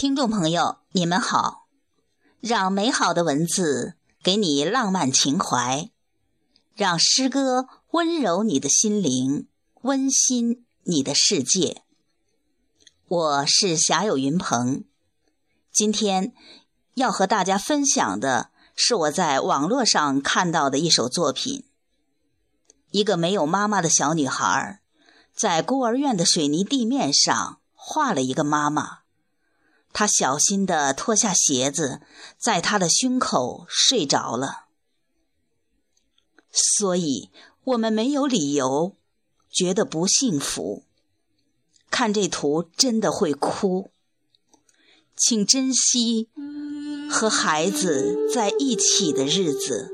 听众朋友，你们好，让美好的文字给你浪漫情怀，让诗歌温柔你的心灵，温馨你的世界。我是侠友云鹏，今天要和大家分享的是我在网络上看到的一首作品。一个没有妈妈的小女孩，在孤儿院的水泥地面上画了一个妈妈。他小心地脱下鞋子，在他的胸口睡着了。所以，我们没有理由觉得不幸福。看这图，真的会哭。请珍惜和孩子在一起的日子，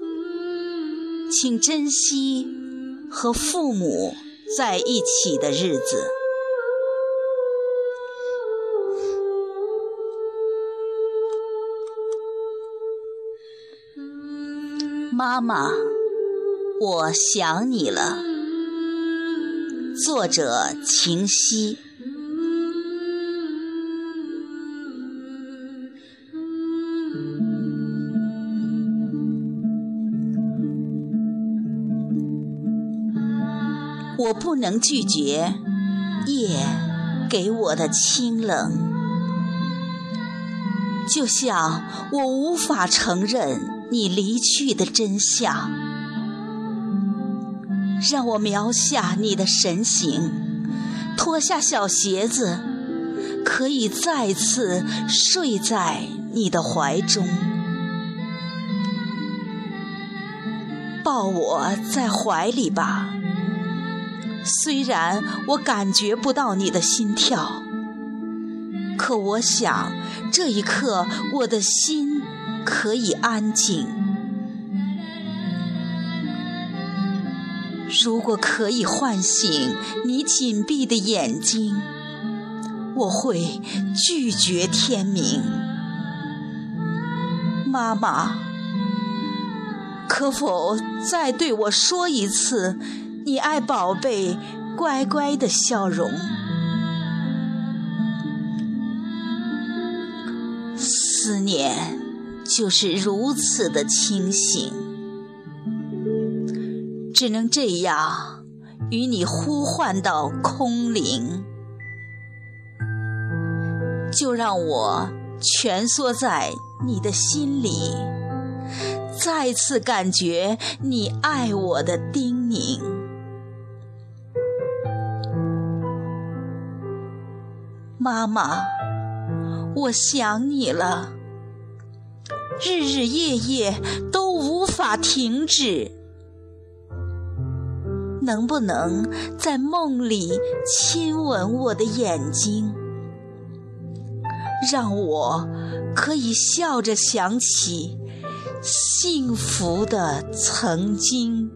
请珍惜和父母在一起的日子。妈妈，我想你了。作者：晴溪。我不能拒绝夜给我的清冷，就像我无法承认。你离去的真相，让我描下你的神形，脱下小鞋子，可以再次睡在你的怀中，抱我在怀里吧。虽然我感觉不到你的心跳，可我想这一刻我的心。可以安静。如果可以唤醒你紧闭的眼睛，我会拒绝天明。妈妈，可否再对我说一次你爱宝贝乖乖的笑容？思念。就是如此的清醒，只能这样与你呼唤到空灵。就让我蜷缩在你的心里，再次感觉你爱我的叮咛。妈妈，我想你了。日日夜夜都无法停止，能不能在梦里亲吻我的眼睛，让我可以笑着想起幸福的曾经？